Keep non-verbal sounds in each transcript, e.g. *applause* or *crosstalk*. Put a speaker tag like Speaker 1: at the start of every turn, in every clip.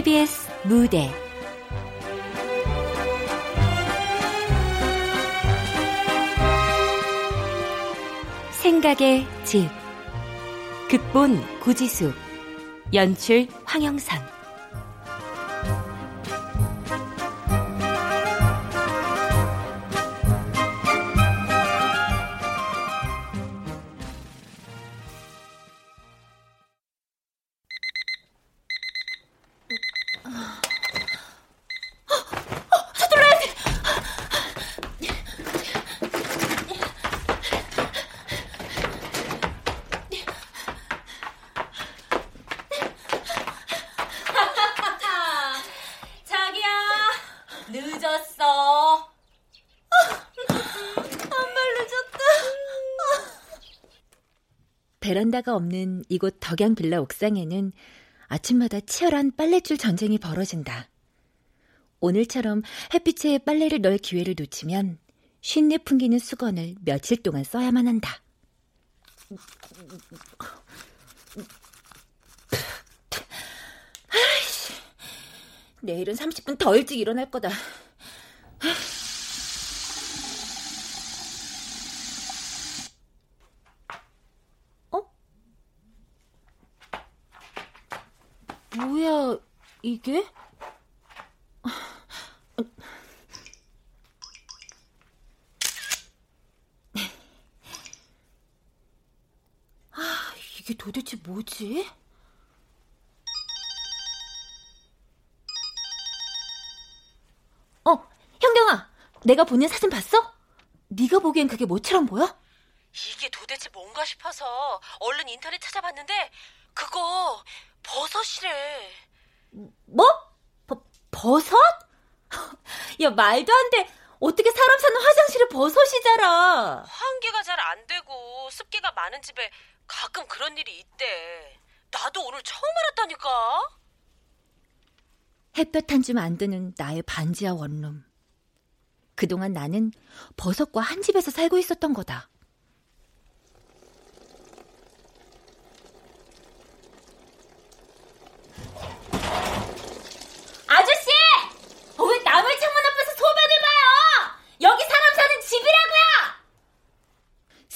Speaker 1: KBS 무대. 생각의 집. 극본 구지수 연출 황영선 베란다가 없는 이곳 덕양 빌라 옥상에는 아침마다 치열한 빨래줄 전쟁이 벌어진다. 오늘처럼 햇빛에 빨래를 넣을 기회를 놓치면 쉰내 풍기는 수건을 며칠 동안 써야만 한다. 아이씨, 내일은 30분 더 일찍 일어날 거다. 뭐야, 이게? 아, 이게 도대체 뭐지? 어, 현경아, 내가 보낸 사진 봤어? 네가 보기엔 그게 뭐처럼 보여?
Speaker 2: 이게 도대체 뭔가 싶어서 얼른 인터넷 찾아봤는데 그거 버섯이래.
Speaker 1: 뭐? 버, 버섯? *laughs* 야, 말도 안 돼. 어떻게 사람 사는 화장실에 버섯이 자라?
Speaker 2: 환기가 잘 안 되고 습기가 많은 집에 가끔 그런 일이 있대. 나도 오늘 처음 알았다니까.
Speaker 1: 햇볕 한 줌 안 드는 나의 반지하 원룸. 그동안 나는 버섯과 한 집에서 살고 있었던 거다.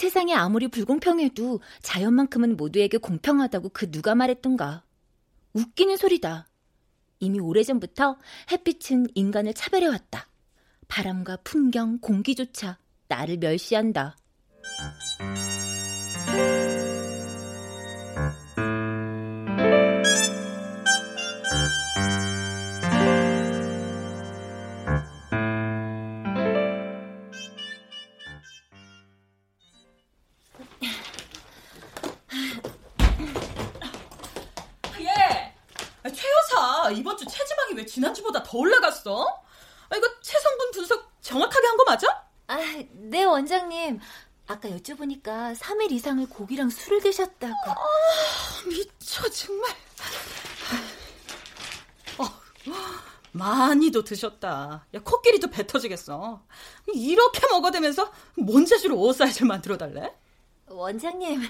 Speaker 1: 세상이 아무리 불공평해도 자연만큼은 모두에게 공평하다고 그 누가 말했던가. 웃기는 소리다. 이미 오래전부터 햇빛은 인간을 차별해왔다. 바람과 풍경, 공기조차 나를 멸시한다.
Speaker 3: 지난주보다 더 올라갔어? 아, 이거 체성분 분석 정확하게 한 거 맞아?
Speaker 1: 아, 네, 원장님. 아까 여쭤보니까 3일 이상을 고기랑 술을 드셨다고. 아,
Speaker 3: 미쳐, 정말. 어, 많이도 드셨다. 야, 코끼리도 배 터지겠어. 이렇게 먹어대면서 뭔 재주로 오사이즈를 만들어 달래?
Speaker 1: 원장님,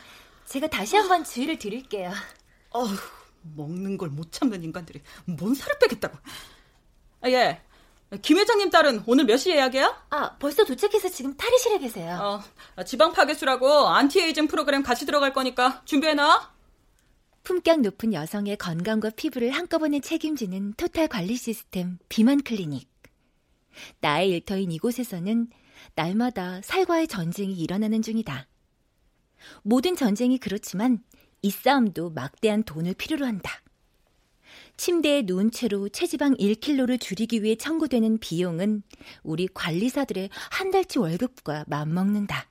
Speaker 1: 제가 다시 한번 주의를 드릴게요.
Speaker 3: 어휴, 먹는 걸 못 참는 인간들이 뭔 살을 빼겠다고. 아, 예. 김 회장님 딸은 오늘 몇시 예약이야?
Speaker 1: 아, 벌써 도착해서 지금 탈의실에 계세요.
Speaker 3: 어, 지방 파괴수라고 안티에이징 프로그램 같이 들어갈 거니까 준비해놔.
Speaker 1: 품격 높은 여성의 건강과 피부를 한꺼번에 책임지는 total 관리 시스템 비만 클리닉. 나의 일터인 이곳에서는 날마다 살과의 전쟁이 일어나는 중이다. 모든 전쟁이 그렇지만 이 싸움도 막대한 돈을 필요로 한다. 침대에 누운 채로 체지방 1kg를 줄이기 위해 청구되는 비용은 우리 관리사들의 한 달치 월급과 맞먹는다.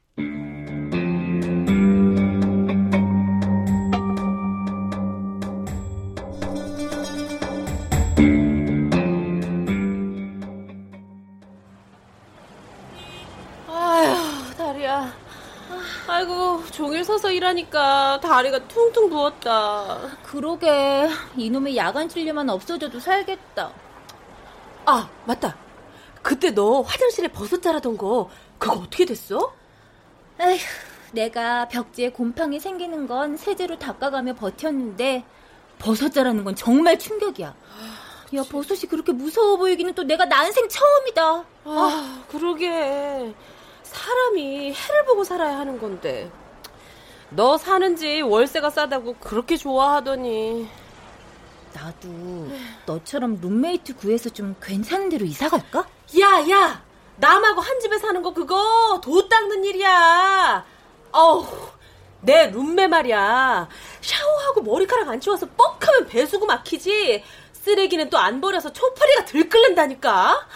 Speaker 2: 서서 일하니까 다리가 퉁퉁 부었다.
Speaker 1: 그러게 이놈의 야간 진료만 없어져도 살겠다.
Speaker 2: 아 맞다. 그때 너 화장실에 버섯 자라던 거 그거 어떻게 됐어?
Speaker 1: 에휴 내가 벽지에 곰팡이 생기는 건 세제로 닦아가며 버텼는데 버섯 자라는 건 정말 충격이야. 야, 버섯이 그렇게 무서워 보이기는 또 내가 난생 처음이다.
Speaker 2: 아, 그러게. 사람이 해를 보고 살아야 하는 건데. 너 사는지 월세가 싸다고 그렇게 좋아하더니.
Speaker 1: 나도 너처럼 룸메이트 구해서 좀 괜찮은 데로 이사 갈까?
Speaker 2: 야, 야! 남하고 한 집에 사는 거 그거 도 닦는 일이야. 어우, 내 룸메 말이야. 샤워하고 머리카락 안 치워서 뻑하면 배수구 막히지. 쓰레기는 또 안 버려서 초파리가 들끓는다니까.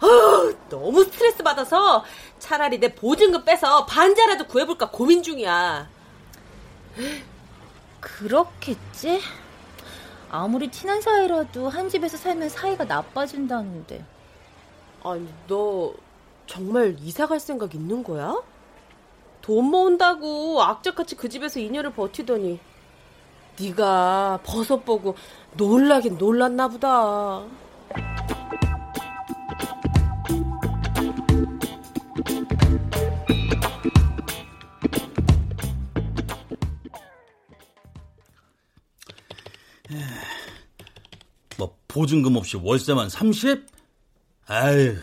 Speaker 2: 어, 너무 스트레스 받아서 차라리 내 보증금 빼서 반자라도 구해볼까 고민 중이야.
Speaker 1: 그렇겠지? 아무리 친한 사이라도 한 집에서 살면 사이가 나빠진다는데.
Speaker 2: 아니, 너 정말 이사 갈 생각 있는 거야? 돈 모은다고 악착같이 그 집에서 2년을 버티더니 네가 버섯 보고 놀라긴 놀랐나 보다.
Speaker 4: 보증금 없이 월세만 30? 아유,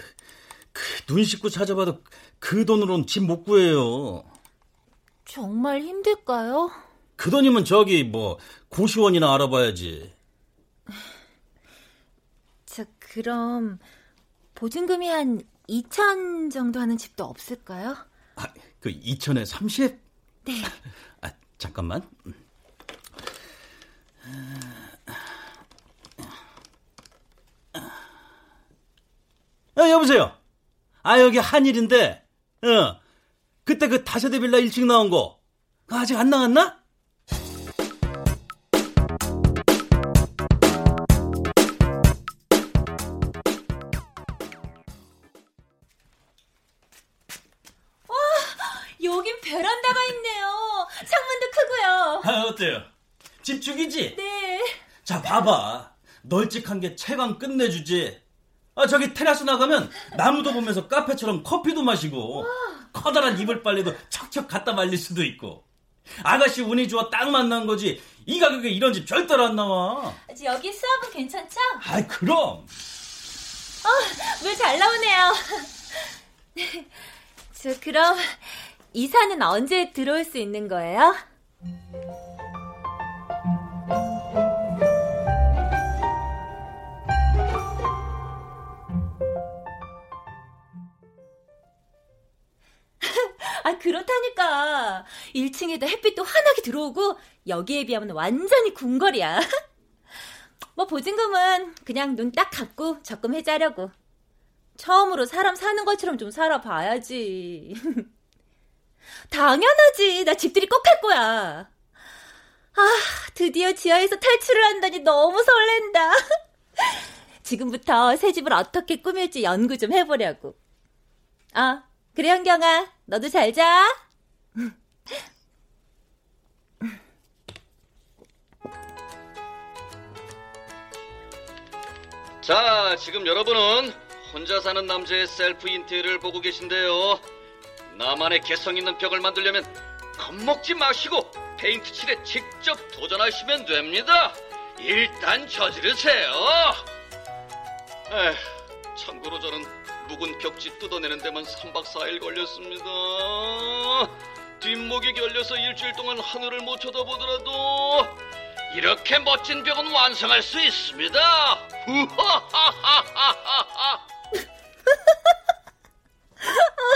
Speaker 4: 그눈 씻고 찾아봐도 그 돈으로는 집못 구해요.
Speaker 1: 정말 힘들까요?
Speaker 4: 그 돈이면 저기 뭐 고시원이나 알아봐야지.
Speaker 1: 저 그럼 보증금이 한 2천 정도 하는 집도 없을까요?
Speaker 4: 아, 그 2천에 30?
Speaker 1: 네. *laughs*
Speaker 4: 아, 잠깐만. 아, 여보세요. 아, 여기 한일인데, 어, 그때 그 다세대 빌라 1층 나온 거, 아직 안 나갔나?
Speaker 1: 여긴 베란다가 있네요. 창문도 크고요.
Speaker 4: 아, 어때요? 집축이지?
Speaker 1: 네.
Speaker 4: 자, 봐봐. 널찍한 게 채광 끝내주지. 아, 저기 테라스 나가면 나무도 보면서 카페처럼 커피도 마시고, 커다란 이불 빨래도 척척 갖다 말릴 수도 있고. 아가씨 운이 좋아 딱 만난 거지. 이 가격에 이런 집 절대로 안 나와.
Speaker 1: 여기 수압은 괜찮죠?
Speaker 4: 아이, 그럼.
Speaker 1: 물잘 나오네요. *laughs* 저 그럼 이사는 언제 들어올 수 있는 거예요? 그렇다니까. 1층에도 햇빛도 환하게 들어오고, 여기에 비하면 완전히 궁궐이야. *laughs* 뭐, 보증금은 그냥 눈 딱 감고 적금 해자려고. 처음으로 사람 사는 것처럼 좀 살아봐야지. *laughs* 당연하지. 나 집들이 꼭 할 거야. 아, 드디어 지하에서 탈출을 한다니 너무 설렌다. *laughs* 지금부터 새 집을 어떻게 꾸밀지 연구 좀 해보려고. 아, 그래, 현경아. 너도 잘 자.
Speaker 5: 자, 지금 여러분은 혼자 사는 남자의 셀프 인테리어를 보고 계신데요. 나만의 개성 있는 벽을 만들려면 겁먹지 마시고 페인트 칠에 직접 도전하시면 됩니다. 일단 저지르세요. 에휴, 참고로 저는 묵은 벽지 뜯어내는 데만 3박 4일 걸렸습니다. 뒷목이 결려서 일주일 동안 하늘을 못 쳐다보더라도 이렇게 멋진 벽은 완성할 수 있습니다. 후하하하하하.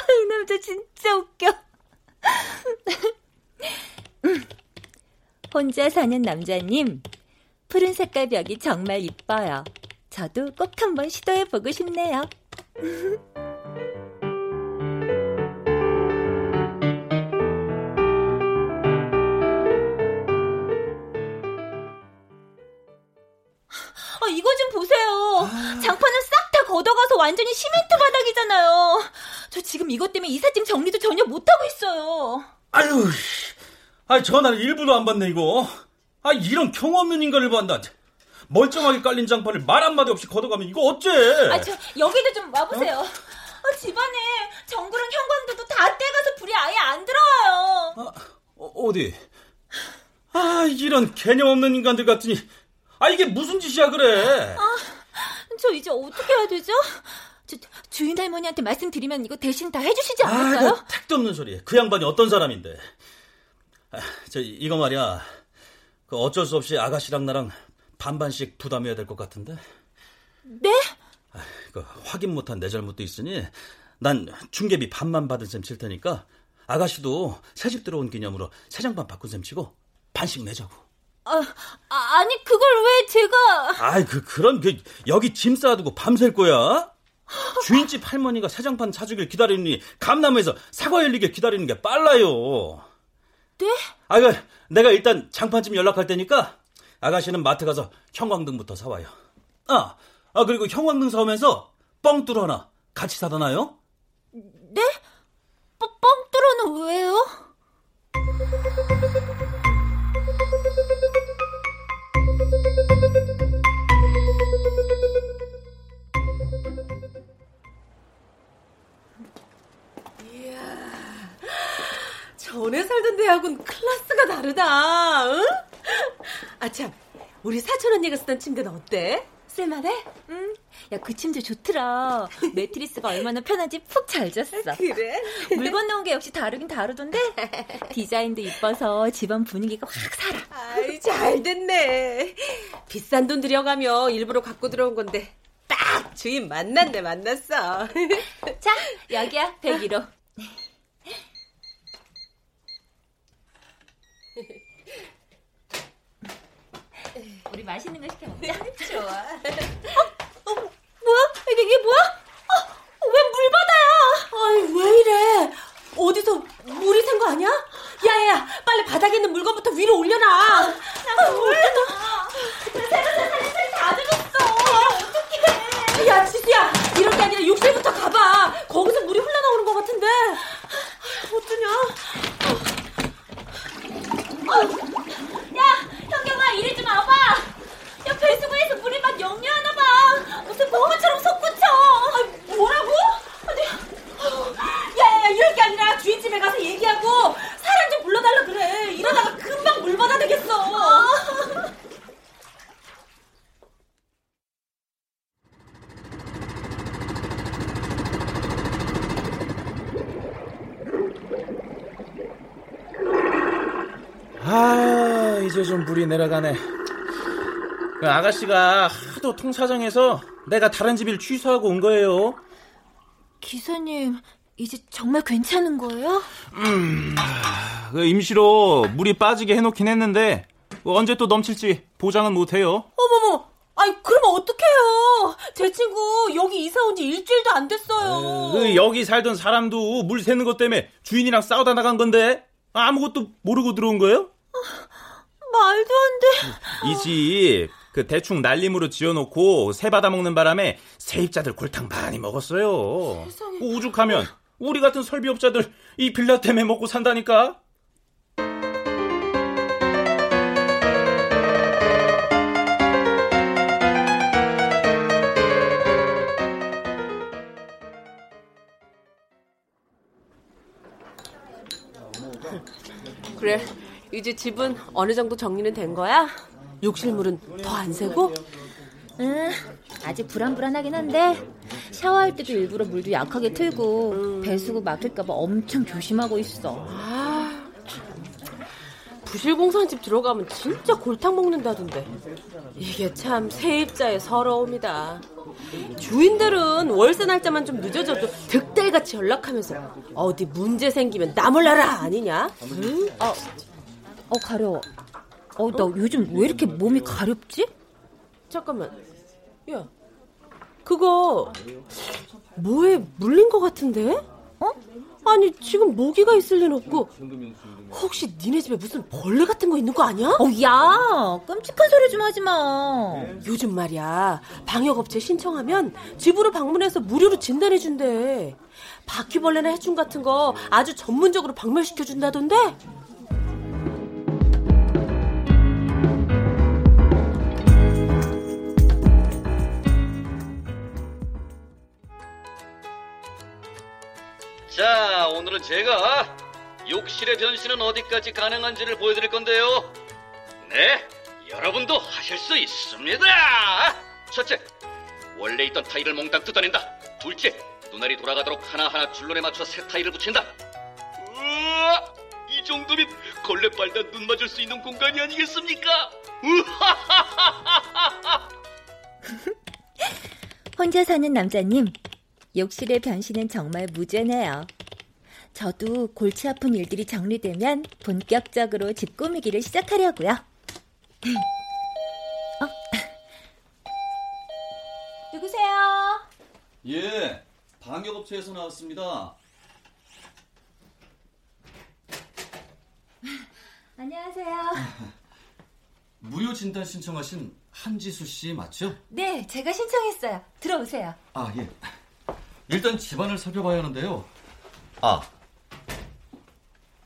Speaker 1: 이 남자 진짜 웃겨. 혼자 사는 남자님, 푸른 색깔 벽이 정말 이뻐요. 저도 꼭 한번 시도해보고 싶네요. 아, 이거 좀 보세요. 장판을 싹다 걷어가서 완전히 시멘트 바닥이잖아요. 저 지금 이것 때문에 이삿짐 정리도 전혀 못하고 있어요.
Speaker 4: 아유, 아 전화를 일부도 안 받네, 이거. 아, 이런 경험 없는 인간을 봤다. 멀쩡하게 깔린 장판을 말 한마디 없이 걷어가면 이거 어째?
Speaker 1: 아, 저, 여기도 좀 와보세요. 아, 집안에 전구랑 형광도도 다 떼가서 불이 아예 안 들어와요.
Speaker 4: 아, 어, 어디? 아, 이런 개념 없는 인간들 같으니. 아, 이게 무슨 짓이야, 그래?
Speaker 1: 저 이제 어떻게 해야 되죠? 저, 주인 할머니한테 말씀드리면 이거 대신 다 해주시지 않을까요?
Speaker 4: 아, 택도 없는 소리. 그 양반이 어떤 사람인데. 아, 저, 이거 말이야. 그 어쩔 수 없이 아가씨랑 나랑 반반씩 부담해야 될 것 같은데.
Speaker 1: 네?
Speaker 4: 아, 그 확인 못한 내 잘못도 있으니 난 중개비 반만 받은 셈 칠 테니까 아가씨도 새 집 들어온 기념으로 새 장판 바꾼 셈 치고 반씩 내자고.
Speaker 1: 아, 아, 니 그걸 왜 제가...
Speaker 4: 아이, 그, 그런, 그, 여기 짐 쌓아두고 밤샐 거야? 주인집 할머니가 새 장판 사주길 기다리니 감나무에서 사과 열리게 기다리는 게 빨라요.
Speaker 1: 네?
Speaker 4: 아, 그, 내가 일단 장판집 연락할 테니까 아가씨는 마트 가서 형광등부터 사와요. 아, 아, 그리고 형광등 사오면서 뻥뚫 하나 같이 사다 놔요?
Speaker 1: 네? 뻥, 뚫어는 왜요?
Speaker 2: 전에 살던 데하고는 클래스가 다르다. 응? *laughs* 아참, 우리 사촌 언니가 쓰던 침대는 어때? 쓸만해?
Speaker 1: 응. 야, 그 침대 좋더라. 매트리스가 얼마나 편한지 푹 잘 잤어.
Speaker 2: 그래? *laughs*
Speaker 1: 물 건너온 게 역시 다르긴 다르던데? 디자인도 이뻐서 집안 분위기가 확 살아.
Speaker 2: 아이, 잘 됐네. 비싼 돈 들여가며 일부러 갖고 들어온 건데, 딱 주인 만났네, 만났어. *laughs*
Speaker 1: 자, 여기야, 101호. 우리 맛있는 거 시켜 먹자.
Speaker 2: 좋아.
Speaker 1: 어, 뭐야? 이게, 이게 뭐야? 어, 왜 물바다야?
Speaker 2: 아이, 왜 이래? 어디서 물이 샌 거 아니야? 야야, 빨리 바닥에 있는 물건부터 위로 올려놔.
Speaker 1: 나 몰라. 새로 살림살이 다 들었어. 어떡해.
Speaker 2: 야, 지수야, 이런 게 아니라 욕실부터 가봐. 거기서 물이 흘러나오는 것 같은데. 어쩌냐?
Speaker 1: 야, 현경아, 이리 좀 와봐. 야, 배수구에서 물이 막 역류하나 봐. 무슨 보험처럼 솟구쳐.
Speaker 2: 아, 뭐라고? 아니, 야야야, 이럴 게 아니라 주인집에 가서 얘기하고 사람 좀 불러달라 그래. 이러다가 금방 물받아 되겠어.
Speaker 6: 아, 이제 좀 물이 내려가네. 그 아가씨가 하도 통사정해서 내가 다른 집일 취소하고 온 거예요.
Speaker 1: 기사님, 이제 정말 괜찮은 거예요?
Speaker 6: 그 임시로 물이 빠지게 해놓긴 했는데 언제 또 넘칠지 보장은 못해요.
Speaker 2: 어머머, 아이 그러면 어떡해요? 제 친구 여기 이사 온 지 일주일도 안 됐어요.
Speaker 6: 그 여기 살던 사람도 물 새는 것 때문에 주인이랑 싸우다 나간 건데 아무것도 모르고 들어온 거예요?
Speaker 1: 말도 안 돼.
Speaker 6: 이 집 그 대충 난림으로 지어놓고 새 받아먹는 바람에 세입자들 골탕 많이 먹었어요. 오죽하면 우리 같은 설비업자들 이 빌라 때문에 먹고 산다니까.
Speaker 2: 그래, 이제 집은 어느 정도 정리는 된 거야? 욕실물은 더 안 새고?
Speaker 1: 응, 아직 불안불안하긴 한데 샤워할 때도 일부러 물도 약하게 틀고 배수구 막힐까봐 엄청 조심하고 있어.
Speaker 2: 아, 부실공사한 집 들어가면 진짜 골탕 먹는다던데. 이게 참 세입자의 서러움이다. 주인들은 월세 날짜만 좀 늦어져도 득달같이 연락하면서 어디 문제 생기면 나 몰라라 아니냐? 응?
Speaker 1: 어, 어 가려워. 어, 나 요즘 왜 이렇게 몸이 가렵지?
Speaker 2: 잠깐만. 야, 그거 뭐에 물린 것 같은데?
Speaker 1: 어?
Speaker 2: 아니 지금 모기가 있을 리는 없고 혹시 니네 집에 무슨 벌레 같은 거 있는 거 아니야?
Speaker 1: 어, 야, 끔찍한 소리 좀 하지 마.
Speaker 2: 요즘 말이야 방역업체 신청하면 집으로 방문해서 무료로 진단해 준대. 바퀴벌레나 해충 같은 거 아주 전문적으로 박멸시켜 준다던데.
Speaker 5: 자, 오늘은 제가 욕실의 변신은 어디까지 가능한지를 보여드릴 건데요. 네, 여러분도 하실 수 있습니다. 첫째, 원래 있던 타일을 몽땅 뜯어낸다. 둘째, 눈알이 돌아가도록 하나하나 줄눈에 맞춰 새 타일을 붙인다. 우와, 이 정도면 걸레 빨다 눈 맞을 수 있는 공간이 아니겠습니까?
Speaker 1: 혼자 사는 남자님, 욕실의 변신은 정말 무죄네요. 저도 골치 아픈 일들이 정리되면 본격적으로 집 꾸미기를 시작하려고요. *laughs* 어? *laughs* 누구세요?
Speaker 7: 예, 방역업체에서 나왔습니다. *laughs*
Speaker 1: 안녕하세요.
Speaker 7: 무료 진단 신청하신 한지수 씨 맞죠?
Speaker 1: 네, 제가 신청했어요. 들어오세요.
Speaker 7: 아, 예. 일단 집안을 살펴봐야 하는데요. 아,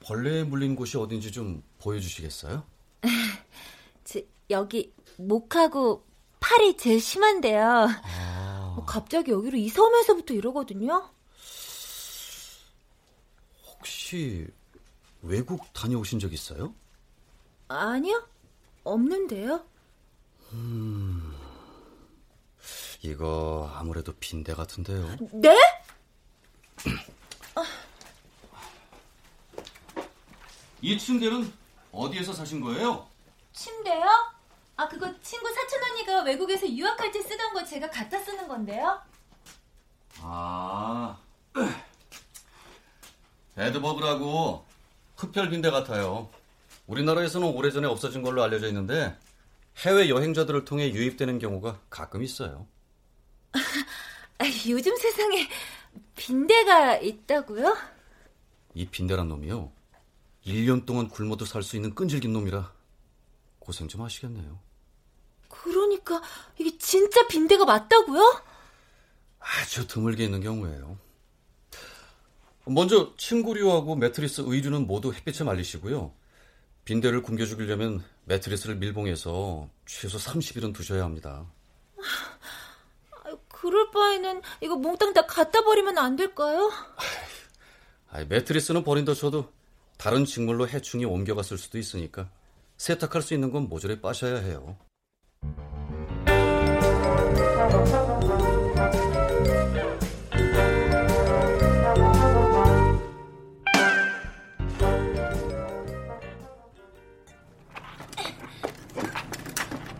Speaker 7: 벌레에 물린 곳이 어딘지 좀 보여주시겠어요? *laughs*
Speaker 1: 저, 여기 목하고 팔이 제일 심한데요. 어, 갑자기 여기로 이사 오면서부터 이러거든요.
Speaker 7: 혹시 외국 다녀오신 적 있어요?
Speaker 1: 아니요, 없는데요.
Speaker 7: 이거 아무래도 빈대 같은데요.
Speaker 1: 네?
Speaker 7: 이 침대는 어디에서 사신 거예요?
Speaker 1: 침대요? 아, 그거 친구 사촌 언니가 외국에서 유학할 때 쓰던 거 제가 갖다 쓰는 건데요.
Speaker 7: 아, 에드버그라고 흡혈 빈대 같아요. 우리나라에서는 오래전에 없어진 걸로 알려져 있는데 해외 여행자들을 통해 유입되는 경우가 가끔 있어요.
Speaker 1: 아, 요즘 세상에 빈대가 있다고요?
Speaker 7: 이 빈대란 놈이요. 1년 동안 굶어도 살 수 있는 끈질긴 놈이라 고생 좀 하시겠네요.
Speaker 1: 그러니까 이게 진짜 빈대가 맞다고요?
Speaker 7: 아주 드물게 있는 경우예요. 먼저 침구류하고 매트리스 의류는 모두 햇빛에 말리시고요. 빈대를 굶겨 죽이려면 매트리스를 밀봉해서 최소 30일은 두셔야 합니다.
Speaker 1: 아, 그럴 바에는 이거 몽땅 다 갖다 버리면 안 될까요?
Speaker 7: 아이, 매트리스는 버린다 쳐도 다른 식물로 해충이 옮겨갔을 수도 있으니까 세탁할 수 있는 건 모조리 빠셔야 해요.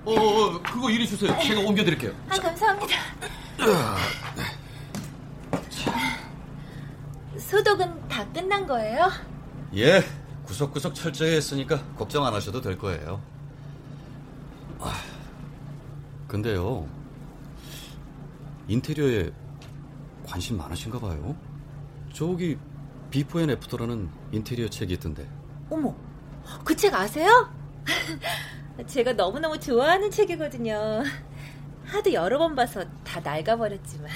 Speaker 7: 어, 어, 그거 이리 주세요. 제가 옮겨드릴게요.
Speaker 1: 아, 감사합니다. 소독은 다 끝난 거예요?
Speaker 7: 예, 구석구석 철저히 했으니까 걱정 안 하셔도 될 거예요. 아, 근데요, 인테리어에 관심 많으신가 봐요. 저기 before and after라는 인테리어 책이 있던데.
Speaker 1: 어머, 그 책 아세요? *laughs* 제가 너무너무 좋아하는 책이거든요. 하도 여러 번 봐서 다 낡아버렸지만.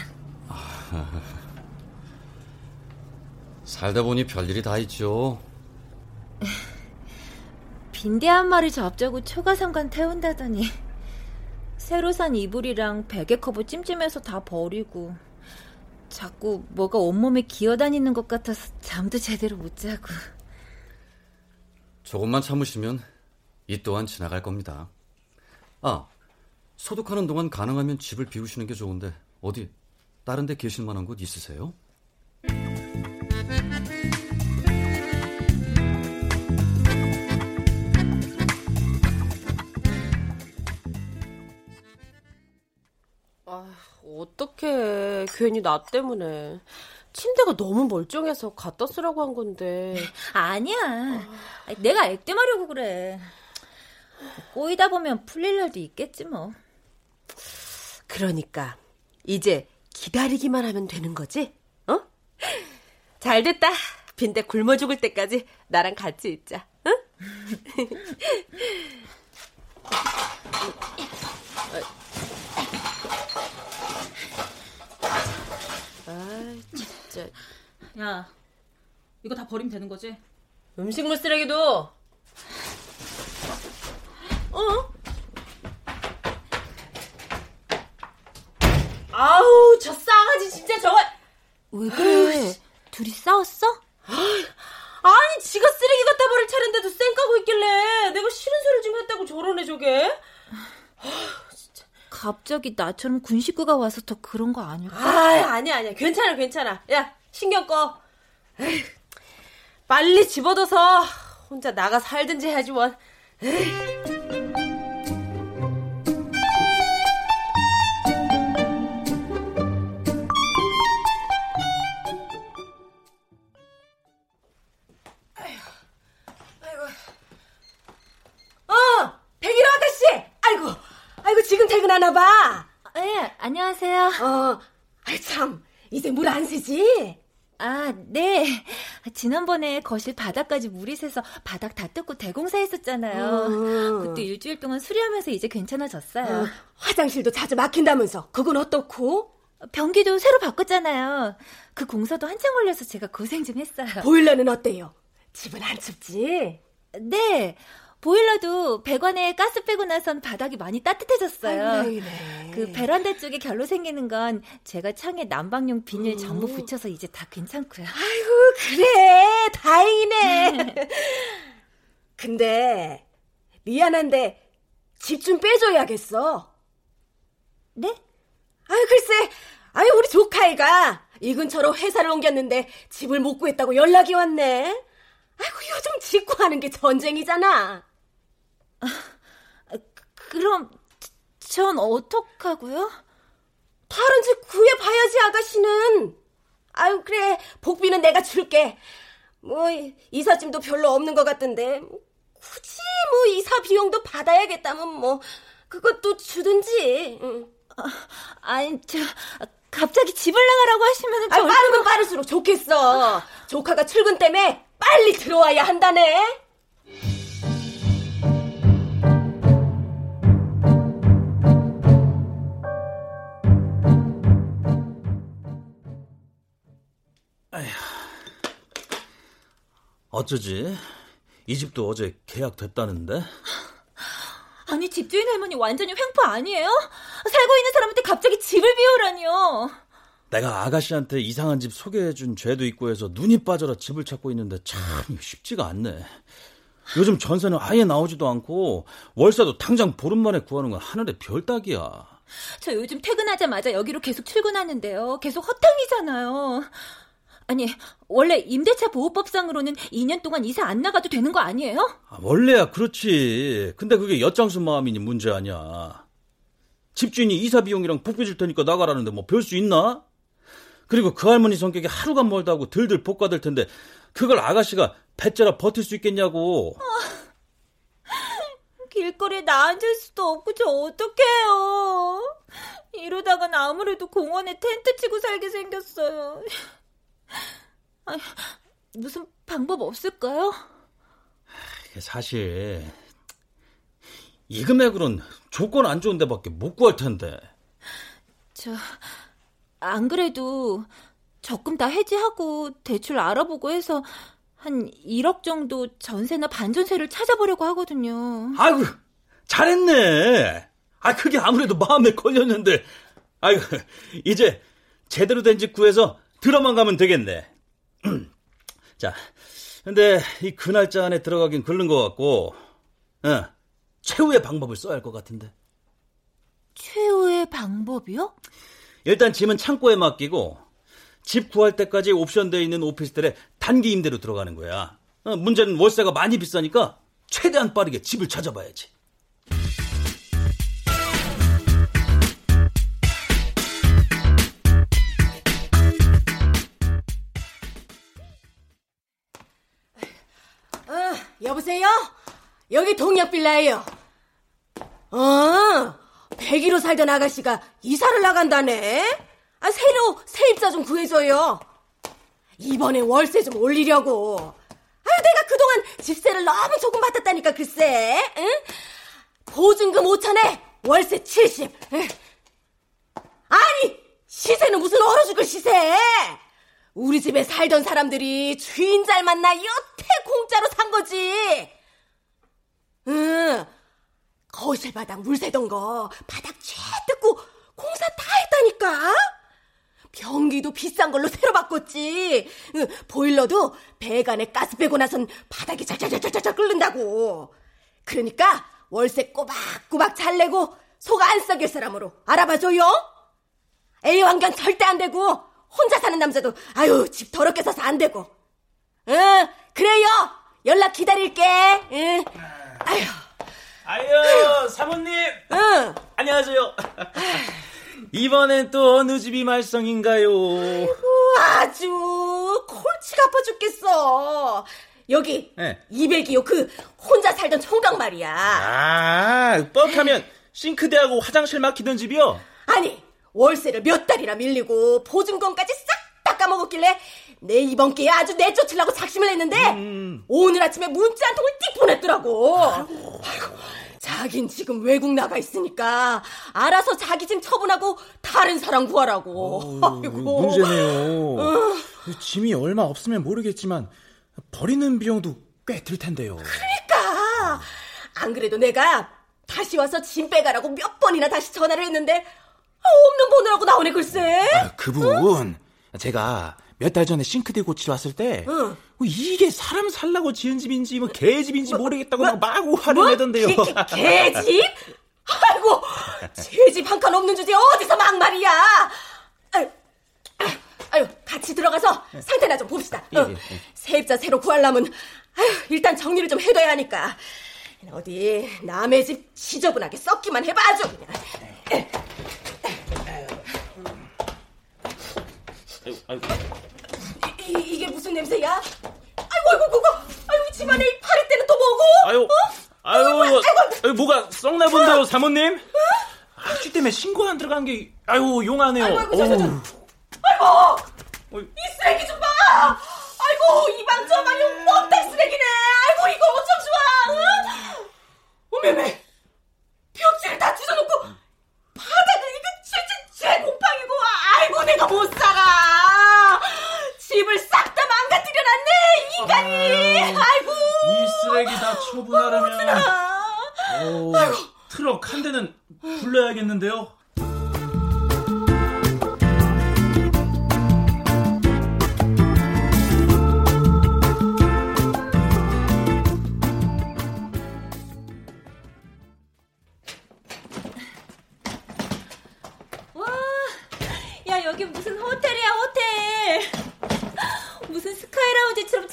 Speaker 7: 살다 보니 별일이 다 있죠. *laughs*
Speaker 1: 빈대 한 마리 잡자고 초가삼간 태운다더니 새로 산 이불이랑 베개 커버 찜찜해서 다 버리고 자꾸 뭐가 온몸에 기어다니는 것 같아서 잠도 제대로 못 자고
Speaker 7: 조금만 참으시면 이 또한 지나갈 겁니다. 아, 소독하는 동안 가능하면 집을 비우시는 게 좋은데 어디 다른 데 계실 만한 곳 있으세요?
Speaker 2: 아, 어떡해. 괜히 나 때문에. 침대가 너무 멀쩡해서 갖다 쓰라고 한 건데. *laughs*
Speaker 1: 아니야 내가 액땜하려고 그래 꼬이다 보면 풀릴 날도 있겠지 뭐
Speaker 2: 그러니까 이제 기다리기만 하면 되는 거지? 어? 잘 됐다. 빈대 굶어 죽을 때까지 나랑 같이 있자. 응? *laughs* 아, 진짜.
Speaker 3: 야, 이거 다 버리면 되는 거지?
Speaker 2: 음식물 쓰레기도. 어? 아우, 저 싸가지 진짜 저거.
Speaker 1: 왜 그래 둘이 싸웠어? *gasps*
Speaker 2: 아니, 지가 쓰레기 갖다 버릴 차례인데도 쌩 까고 있길래 내가 싫은 소리 좀 했다고 저러네, 저게. *sighs*
Speaker 1: 갑자기 나처럼 군 식구가 와서 더 그런 거 아닐까?
Speaker 2: 아, 아니야, 아니야. 괜찮아, 괜찮아. 야, 신경 꺼. 에휴, 빨리 집어넣어서 혼자 나가 살든지 해야지, 원. 에휴. 이제 물안 새지?
Speaker 1: 아, 네. 지난번에 거실 바닥까지 물이 새서 바닥 다 뜯고 대공사 했었잖아요.
Speaker 2: 음.
Speaker 1: 그때 일주일 동안 수리하면서 이제 괜찮아졌어요.
Speaker 2: 어, 화장실도 자주 막힌다면서. 그건 어떻고?
Speaker 1: 변기도 새로 바꿨잖아요. 그 공사도 한참 걸려서 제가 고생 좀 했어요.
Speaker 2: 보일러는 어때요? 집은 안 춥지?
Speaker 1: 네. 보일러도 배관에 가스 빼고 나선 바닥이 많이 따뜻해졌어요.
Speaker 2: 아이고.
Speaker 1: 그 베란다 쪽에 결로 생기는 건 제가 창에 난방용 비닐
Speaker 2: 음.
Speaker 1: 전부 붙여서 이제 다 괜찮고요.
Speaker 2: 아이고, 그래. 다행이네. 근데, 미안한데, 집 좀 빼줘야겠어.
Speaker 1: 네?
Speaker 2: 아유, 글쎄. 아유, 우리 조카애가 이 근처로 회사를 옮겼는데 집을 못 구했다고 연락이 왔네. 아이고, 요즘 집 구하는 게 전쟁이잖아.
Speaker 1: 그럼 전 어떡하고요?
Speaker 2: 다른 집 구해봐야지, 아가씨는. 아유, 그래. 복비는 내가 줄게. 뭐, 이삿짐도 별로 없는 것 같던데. 굳이 뭐, 이사 비용도 받아야겠다면 뭐, 그것도 주든지. 응.
Speaker 1: 아 니, 저 갑자기 집을 나가라고 하시면
Speaker 2: 아,
Speaker 1: 저
Speaker 2: 빠르면 빠를수록 좋겠어. 조카가 출근 때문에 빨리 들어와야 한다네.
Speaker 4: 어쩌지? 이 집도 어제 계약됐다는데? *laughs*
Speaker 1: 아니 집주인 할머니 완전히 횡포 아니에요? 살고 있는 사람한테 갑자기 집을 비우라니요.
Speaker 4: 내가 아가씨한테 이상한 집 소개해준 죄도 있고 해서 눈이 빠져라 집을 찾고 있는데 참 쉽지가 않네. 요즘 전세는 아예 나오지도 않고 월세도 당장 보름 만에 구하는 건 하늘의 별 따기야.
Speaker 1: 저 요즘 퇴근하자마자 여기로 계속 출근하는데요. 계속 허탕이잖아요. 아니 원래 임대차 보호법상으로는 2년 동안 이사 안 나가도 되는 거 아니에요?
Speaker 4: 아, 원래야 그렇지. 근데 그게 엿장수 마음이니 문제 아니야. 집주인이 이사 비용이랑 복비 줄 테니까 나가라는데 뭐 별 수 있나? 그리고 그 할머니 성격이 하루가 멀다고 들들 볶아댈 텐데 그걸 아가씨가 배째라 버틸 수 있겠냐고.
Speaker 1: 길거리에 나 앉을 수도 없고 저 어떡해요. 이러다간 아무래도 공원에 텐트 치고 살게 생겼어요. *laughs* 아니, 무슨 방법 없을까요?
Speaker 4: 사실 이 금액으론 조건 안 좋은 데밖에 못 구할 텐데.
Speaker 1: 저, 안 그래도 적금 다 해지하고 대출 알아보고 해서 한 1억 정도 전세나 반전세를 찾아보려고 하거든요.
Speaker 4: 아이고 잘했네. 아 그게 아무래도 마음에 걸렸는데. 아이고 이제 제대로 된 집 구해서 들어만 가면 되겠네. *clears throat* 자, 근데 이 그 날짜 안에 들어가긴 글른 것 같고, 어, 최후의 방법을 써야 할 것 같은데.
Speaker 1: 최후의 방법이요?
Speaker 4: 일단 짐은 창고에 맡기고 집 구할 때까지 옵션되어 있는 오피스텔에 단기 임대로 들어가는 거야. 어, 문제는 월세가 많이 비싸니까 최대한 빠르게 집을 찾아봐야지.
Speaker 2: 여보세요? 여기 동역빌라예요. 어, 101호 살던 아가씨가 이사를 나간다네? 아, 새로 세입자 좀 구해줘요. 이번에 월세 좀 올리려고. 아유, 내가 그동안 집세를 너무 조금 받았다니까, 글쎄. 응? 보증금 5천에 월세 70. 응? 아니, 시세는 무슨 얼어 죽을 시세? 우리 집에 살던 사람들이 주인 잘 만나 여태 공짜로 산 거지. 응. 거실 바닥 물 새던 거 바닥 쫙 뜯고 공사 다 했다니까. 변기도 비싼 걸로 새로 바꿨지. 응, 보일러도 배관에 가스 빼고 나선 바닥이 잘잘잘잘잘 끓는다고. 그러니까 월세 꼬박꼬박 잘 내고 속 안 썩일 사람으로 알아봐줘요. A 왕견 절대 안 되고 혼자 사는 남자도 아유 집 더럽게 써서 안 되고. 응 그래요. 연락 기다릴게. 응. 아휴.
Speaker 6: 아유, 사모님.
Speaker 2: 응.
Speaker 6: 안녕하세요. *laughs* 이번엔 또 어느 집이 말썽인가요?
Speaker 2: 아주 골치가 아파 죽겠어. 여기
Speaker 6: 네.
Speaker 2: 202호 그 혼자 살던 총각 말이야.
Speaker 6: 아, 뻑하면 싱크대하고 화장실 막히던 집이요?
Speaker 2: 아니 월세를 몇 달이나 밀리고 보증금까지 싹 다 까먹었길래 내 이번 기회에 아주 내쫓으려고 작심을 했는데
Speaker 6: 음.
Speaker 2: 오늘 아침에 문자 한 통을 띡 보냈더라고. 아이고. 자긴 지금 외국 나가 있으니까 알아서 자기 짐 처분하고 다른 사람 구하라고. 아이고.
Speaker 6: 문제네요. 짐이 얼마 없으면 모르겠지만 버리는 비용도 꽤 들 텐데요.
Speaker 2: 그러니까 안 그래도 내가 다시 와서 짐 빼가라고 몇 번이나 다시 전화를 했는데 아, 없는 번호라고 나오네 글쎄.
Speaker 6: 아, 그분 제가 몇 달 전에 싱크대 고치러 왔을 때
Speaker 2: 응.
Speaker 6: 뭐 이게 사람 살라고 지은 집인지 뭐 개집인지 모르겠다고 막 마구 화를
Speaker 2: 뭐?
Speaker 6: 내던데요.
Speaker 2: 개, 개, 개집? 아이고, 제 집 한 칸 없는 주제에 어디서 막말이야? 아유, 아유, 같이 들어가서 상태나 좀 봅시다.
Speaker 6: 예,
Speaker 2: 어,
Speaker 6: 예, 예.
Speaker 2: 세입자 새로 구하려면 아유, 일단 정리를 좀 해둬야 하니까. 어디 남의 집 지저분하게 썩기만 해봐 아주 그냥.
Speaker 6: 아이고, 아이고.
Speaker 2: 이, 이 게 무슨 냄새야? 아이고, 아이고, 그거, 아이고 집안에 이 파리떼는 또 뭐고?
Speaker 6: 아유,
Speaker 2: 어?
Speaker 6: 아유, 아유, 뭐가 썩나 본데요, 사모님? 악취 때문에 신고 안 들어간 게, 아유, 용하네요.
Speaker 2: 아이고, 아이고, 저, 저, 저. 아이고, 이 쓰레기 좀 봐. 아이고, 이 방 저 방이 뻔딱 쓰레기네. 아이고, 이거 어쩜 좋아. 응? 어메메, 벽지를 다 찢어놓고 바닥을 이거 칠칠칠 곰팡이고. 아이고, 내가 못 살아. 집을 싹 다 망가뜨려놨네, 인간이. 아 이고.
Speaker 6: 이 쓰레기 다 처분하려면,
Speaker 2: 아.
Speaker 6: 오, 트럭 한 대는 불러야겠는데요.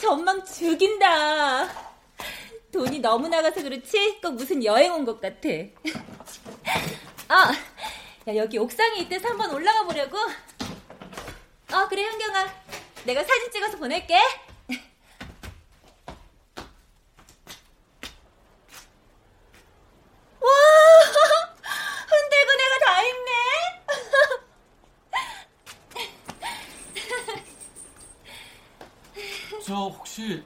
Speaker 1: 전망 죽인다. 돈이 너무 나가서 그렇지 꼭 무슨 여행 온 것 같아. 아, 야 여기 옥상에 있대서 한번 올라가 보려고. 아 그래 현경아, 내가 사진 찍어서 보낼게. 와, 흔들고 내가 다 했네.
Speaker 7: 저 혹시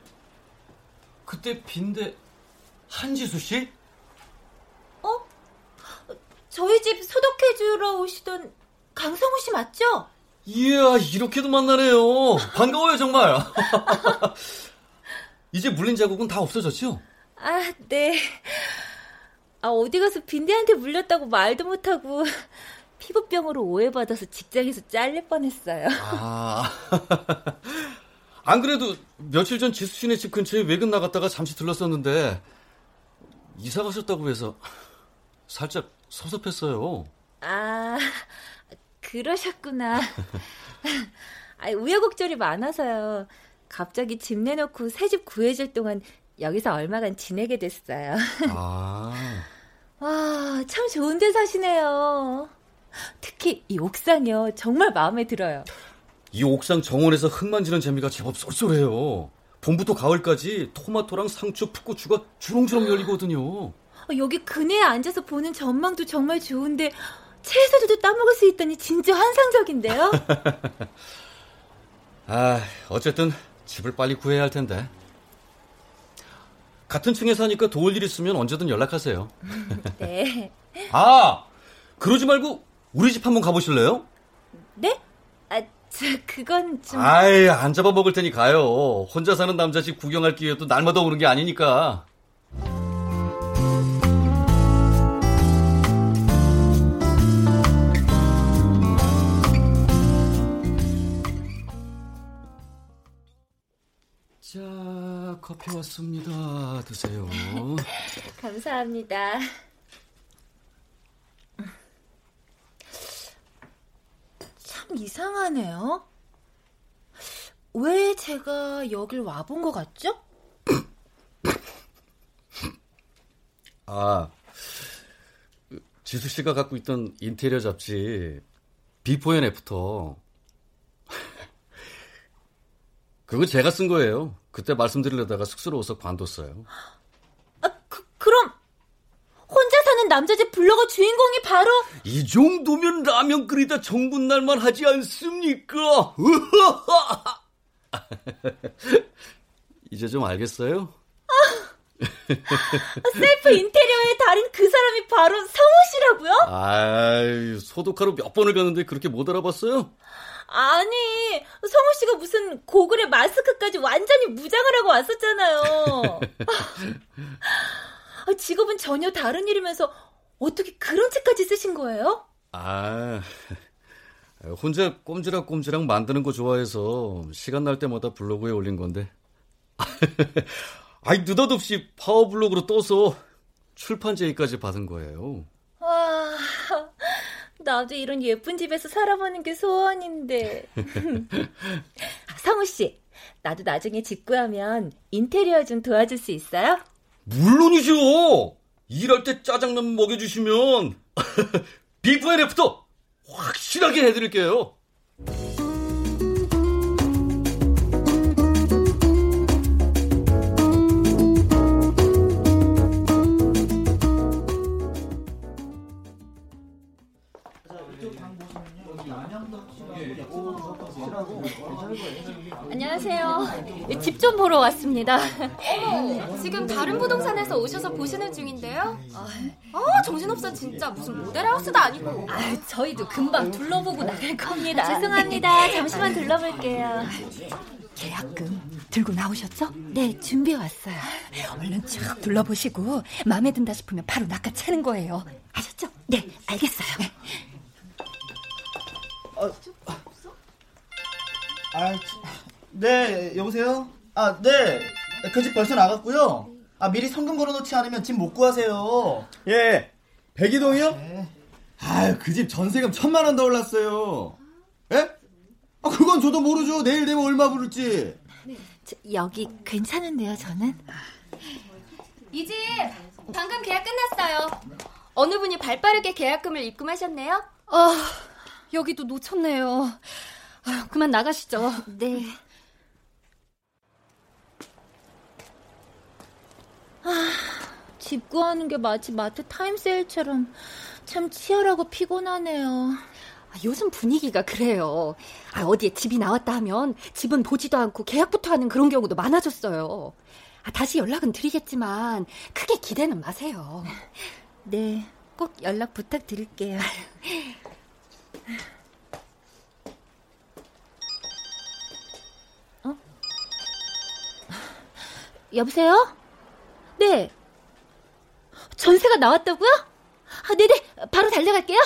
Speaker 7: 그때 빈대 한지수 씨?
Speaker 1: 어? 저희 집 소독해 주러 오시던 강성우 씨 맞죠?
Speaker 7: 이야 이렇게도 만나네요. 반가워요 정말. *laughs* 이제 물린 자국은 다 없어졌죠?
Speaker 1: 아, 네. 아, 어디 가서 빈대한테 물렸다고 말도 못하고 피부병으로 오해받아서 직장에서 잘릴 뻔했어요.
Speaker 7: 아. *laughs* 안 그래도 며칠 전 지수 씨네 집 근처에 외근 나갔다가 잠시 들렀었는데 이사 가셨다고 해서 살짝 섭섭했어요.
Speaker 1: 아, 그러셨구나. *laughs* 아, 우여곡절이 많아서요. 갑자기 집 내놓고 새 집 구해줄 동안 여기서 얼마간 지내게 됐어요. *laughs*
Speaker 7: 아.
Speaker 1: 와, 참 좋은 데 사시네요. 특히 이 옥상이요. 정말 마음에 들어요.
Speaker 7: 이 옥상 정원에서 흙 만지는 재미가 제법 쏠쏠해요. 봄부터 가을까지 토마토랑 상추, 풋고추가 주렁주렁 열리거든요.
Speaker 1: 어, 여기 그네에 앉아서 보는 전망도 정말 좋은데 채소들도 따먹을 수 있다니 진짜 환상적인데요? *laughs*
Speaker 7: 아, 어쨌든 집을 빨리 구해야 할 텐데. 같은 층에 사니까 도울 일 있으면 언제든 연락하세요. *laughs*
Speaker 1: 네.
Speaker 7: 아, 그러지 말고 우리 집 한번 가보실래요?
Speaker 1: 네? 아, 저 그건 좀
Speaker 7: 아이, 안 잡아먹을 테니 가요. 혼자 사는 남자 집 구경할 기회도 날마다 오는 게 아니니까. 자, 커피 왔습니다. 드세요. *laughs*
Speaker 1: 감사합니다. 참 이상하네요. 왜 제가 여길 와본 것 같죠? *coughs*
Speaker 7: 아, 지수 씨가 갖고 있던 인테리어 잡지 before and after. *laughs* 그거 제가 쓴 거예요. 그때 말씀드리려다가 쑥스러워서 관뒀어요.
Speaker 1: 아, 그, 그럼 사는 남자집 블로거 주인공이 바로
Speaker 7: 이 정도면 라면 끓이다 정분 날만 하지 않습니까? *laughs* 이제 좀 알겠어요?
Speaker 1: 셀프 인테리어의 달인 그 사람이 바로 성우 씨라고요?
Speaker 7: 아이, 소독하러 몇 번을 갔는데 그렇게 못 알아봤어요?
Speaker 1: 아니, 성우 씨가 무슨 고글에 마스크까지 완전히 무장을 하고 왔었잖아요. *laughs* 아, 직업은 전혀 다른 일이면서 어떻게 그런 책까지 쓰신 거예요?
Speaker 7: 아, 혼자 꼼지락꼼지락 만드는 거 좋아해서 시간 날 때마다 블로그에 올린 건데. 아이, 느닷없이 파워블로그로 떠서 출판 제의까지 받은 거예요.
Speaker 1: 와, 나도 이런 예쁜 집에서 살아보는 게 소원인데. *laughs* 성우 씨, 나도 나중에 집 구하면 인테리어 좀 도와줄 수 있어요?
Speaker 7: 물론이죠. 일할 때 짜장면 먹여주시면 before and after 확실하게 해드릴게요.
Speaker 1: 안녕하세요. 집 좀 보러 왔습니다.
Speaker 8: 지금 다른 부동산에서 오셔서 보시는 중인데요. 아, 정신없어 진짜 무슨 모델하우스도 아니고.
Speaker 1: 아, 저희도 금방 둘러보고 나갈 겁니다. 죄송합니다. 잠시만 둘러볼게요.
Speaker 9: 계약금 들고 나오셨죠?
Speaker 1: 네, 준비해 왔어요.
Speaker 9: 얼른 쭉 둘러보시고 마음에 든다 싶으면 바로 낚아채는 거예요. 아셨죠?
Speaker 1: 네, 알겠어요. 네.
Speaker 10: 어, 아, 네, 여보세요? 아, 네. 그 집 벌써 나갔고요. 아, 미리 성금 걸어놓지 않으면 집 못 구하세요.
Speaker 11: 예. 백이동이요? 네. 아유, 그 집 전세금 천만 원 더 올랐어요. 예? 아, 그건 저도 모르죠. 내일 되면 얼마 부를지.
Speaker 1: 네. 저, 여기 괜찮은데요, 저는?
Speaker 8: 이 집 방금 계약 끝났어요. 어느 분이 발빠르게 계약금을 입금하셨네요?
Speaker 9: 아, 여기도 놓쳤네요. 아유, 그만 나가시죠.
Speaker 1: 네. 아, 집 구하는 게 마치 마트 타임세일처럼 참 치열하고 피곤하네요.
Speaker 9: 아, 요즘 분위기가 그래요. 아, 어디에 집이 나왔다 하면 집은 보지도 않고 계약부터 하는 그런 경우도 많아졌어요. 아, 다시 연락은 드리겠지만 크게 기대는 마세요.
Speaker 1: 네, 꼭 연락 부탁드릴게요. *laughs* 여보세요? 네. 전세가 나왔다고요? 아, 네네. 바로 달려갈게요.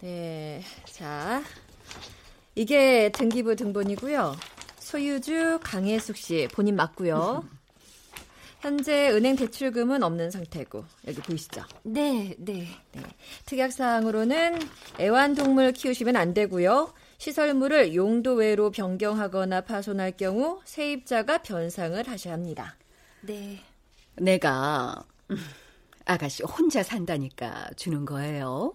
Speaker 12: 네. 자. 이게 등기부 등본이고요. 소유주 강혜숙 씨 본인 맞고요. *laughs* 현재 은행 대출금은 없는 상태고 여기 보이시죠?
Speaker 1: 네, 네.
Speaker 12: 네. 특약 사항으로는 애완동물 키우시면 안 되고요. 시설물을 용도 외로 변경하거나 파손할 경우 세입자가 변상을 하셔야 합니다.
Speaker 1: 네.
Speaker 9: 내가 아가씨 혼자 산다니까 주는 거예요.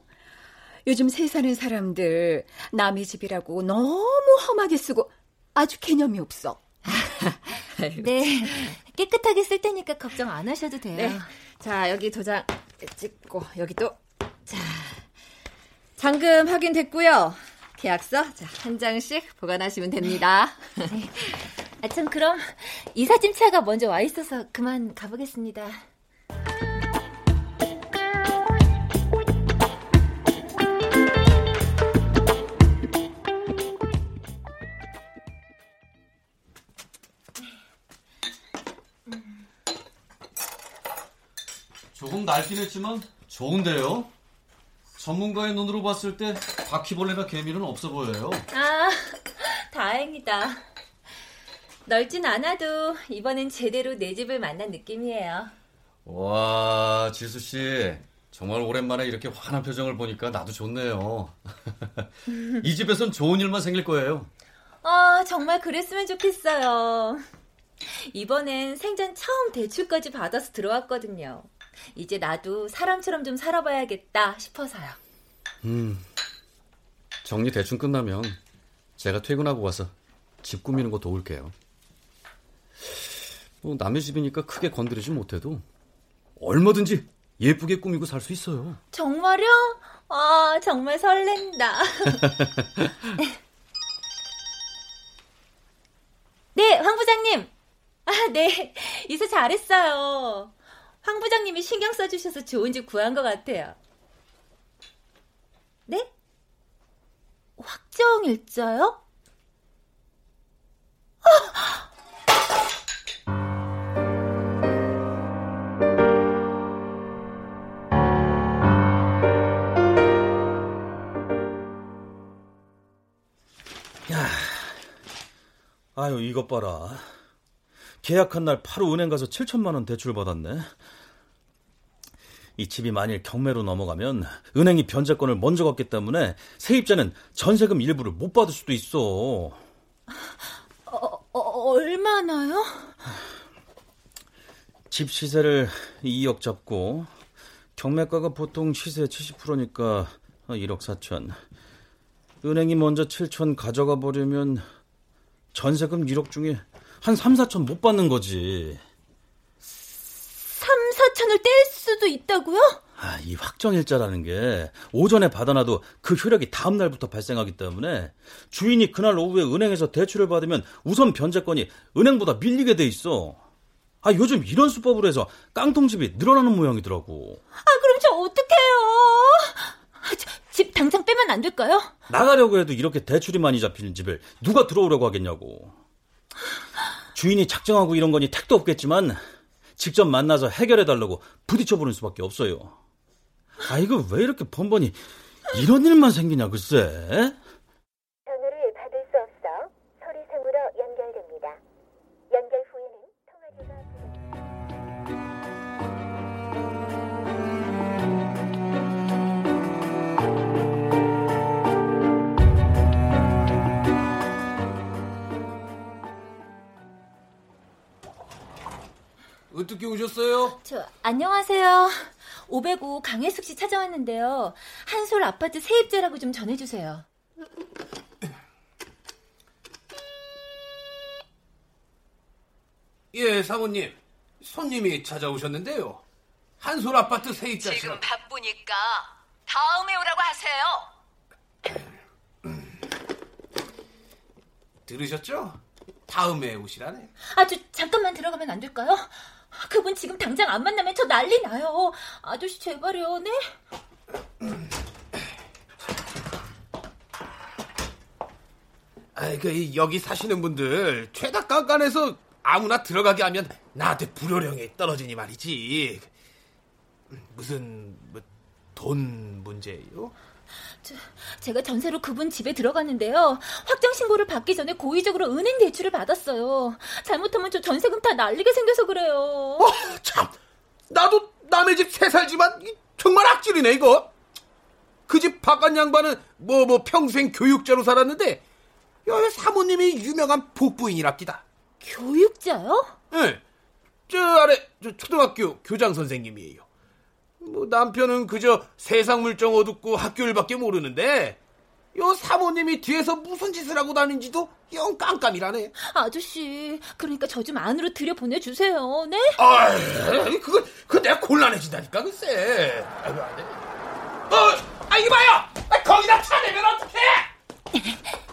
Speaker 9: 요즘 세 사는 사람들 남의 집이라고 너무 험하게 쓰고 아주 개념이 없어.
Speaker 1: 네, 깨끗하게 쓸 테니까 걱정 안 하셔도 돼요. 네.
Speaker 12: 자, 여기 도장 찍고 여기 또 자, 잔금 확인됐고요. 계약서 자, 한 장씩 보관하시면 됩니다.
Speaker 1: 네. 아, 참 그럼 이사짐차가 먼저 와 있어서 그만 가보겠습니다.
Speaker 7: 낡긴 했지만 좋은데요? 전문가의 눈으로 봤을 때 바퀴벌레나 개미는 없어 보여요.
Speaker 1: 아, *laughs* 다행이다. 넓진 않아도 이번엔 제대로 내 집을 만난 느낌이에요.
Speaker 7: 와, 지수 씨. 정말 오랜만에 이렇게 환한 표정을 보니까 나도 좋네요. *laughs* 이 집에선 좋은 일만 생길 거예요.
Speaker 1: 아, 정말 그랬으면 좋겠어요. 이번엔 생전 처음 대출까지 받아서 들어왔거든요. 이제 나도 사람처럼 좀 살아봐야겠다 싶어서요.
Speaker 7: 음, 정리 대충 끝나면 제가 퇴근하고 와서 집 꾸미는 거 도울게요. 뭐 남의 집이니까 크게 건드리지 못해도 얼마든지 예쁘게 꾸미고 살 수 있어요.
Speaker 1: 정말요? 아, 정말 설렌다. *laughs* 네, 황 부장님. 아, 네. 이사 잘했어요. 황 부장님이 신경 써주셔서 좋은 집 구한 것 같아요. 네? 확정 일자요?
Speaker 4: 야, 아유 이것 봐라. 계약한 날 바로 은행 가서 7천만 원 대출 받았네. 이 집이 만일 경매로 넘어가면 은행이 변제권을 먼저 갖기 때문에 세입자는 전세금 일부를 못 받을 수도 있어.
Speaker 1: 어, 어, 얼마나요?
Speaker 4: 집 시세를 2억 잡고 경매가가 보통 시세 70%니까 1억 4천. 은행이 먼저 7천 가져가 버리면 전세금 1억 중에 한 3, 4천 못 받는 거지.
Speaker 1: 3, 4천을 뗄 수도 있다고요?
Speaker 4: 아, 이 확정일자라는 게 오전에 받아놔도 그 효력이 다음 날부터 발생하기 때문에 주인이 그날 오후에 은행에서 대출을 받으면 우선 변제권이 은행보다 밀리게 돼 있어. 아, 요즘 이런 수법으로 해서 깡통집이 늘어나는 모양이더라고.
Speaker 1: 아, 그럼 저 어떡해요? 아, 저, 집 당장 빼면 안 될까요?
Speaker 4: 나가려고 해도 이렇게 대출이 많이 잡히는 집을 누가 들어오려고 하겠냐고. 주인이 작정하고 이런 거니 택도 없겠지만 직접 만나서 해결해 달라고 부딪혀 보는 수밖에 없어요. 아, 이거 왜 이렇게 번번이 이런 일만 생기냐, 글쎄.
Speaker 13: 어떻게 오셨어요?
Speaker 1: 저, 안녕하세요. 505 강혜숙 씨 찾아왔는데요. 한솔 아파트 세입자라고 좀 전해주세요.
Speaker 13: 예, 사모님. 손님이 찾아오셨는데요. 한솔 아파트 세입자 씨.
Speaker 9: 지금 바쁘니까 다음에 오라고 하세요.
Speaker 13: 들으셨죠? 다음에 오시라네.
Speaker 1: 아, 저, 잠깐만 들어가면 안 될까요? 그분 지금 당장 안 만나면 저 난리 나요. 아저씨 제발요, 네?
Speaker 13: 아이, 그, 여기 사시는 분들, 죄다 깐깐해서 아무나 들어가게 하면 나한테 불효령이 떨어지니 말이지. 무슨, 뭐, 돈 문제예요?
Speaker 1: 저, 제가 전세로 그분 집에 들어갔는데요. 확정 신고를 받기 전에 고의적으로 은행 대출을 받았어요. 잘못하면 저 전세금 다 날리게 생겨서 그래요.
Speaker 13: 어, 참. 나도 남의 집새 살지만 이, 정말 악질이네 이거. 그 집 바깥 양반은 뭐뭐 평생 교육자로 살았는데 야, 사모님이 유명한 복부인이랍니다.
Speaker 1: 교육자요?
Speaker 13: 예. 저 아래 저 초등학교 교장 선생님이에요. 뭐 남편은 그저 세상 물정 어둡고 학교 일밖에 모르는데 요 사모님이 뒤에서 무슨 짓을 하고 다니는지도 영 깜깜이라네.
Speaker 1: 아저씨, 그러니까 저 좀 안으로 들여 보내주세요, 네?
Speaker 13: 아, 그거 그 내가 곤란해진다니까 글쎄. 아이고 안 돼. 어, 아 이거 봐요. 아, 거기다 차내면 어떡해? *laughs*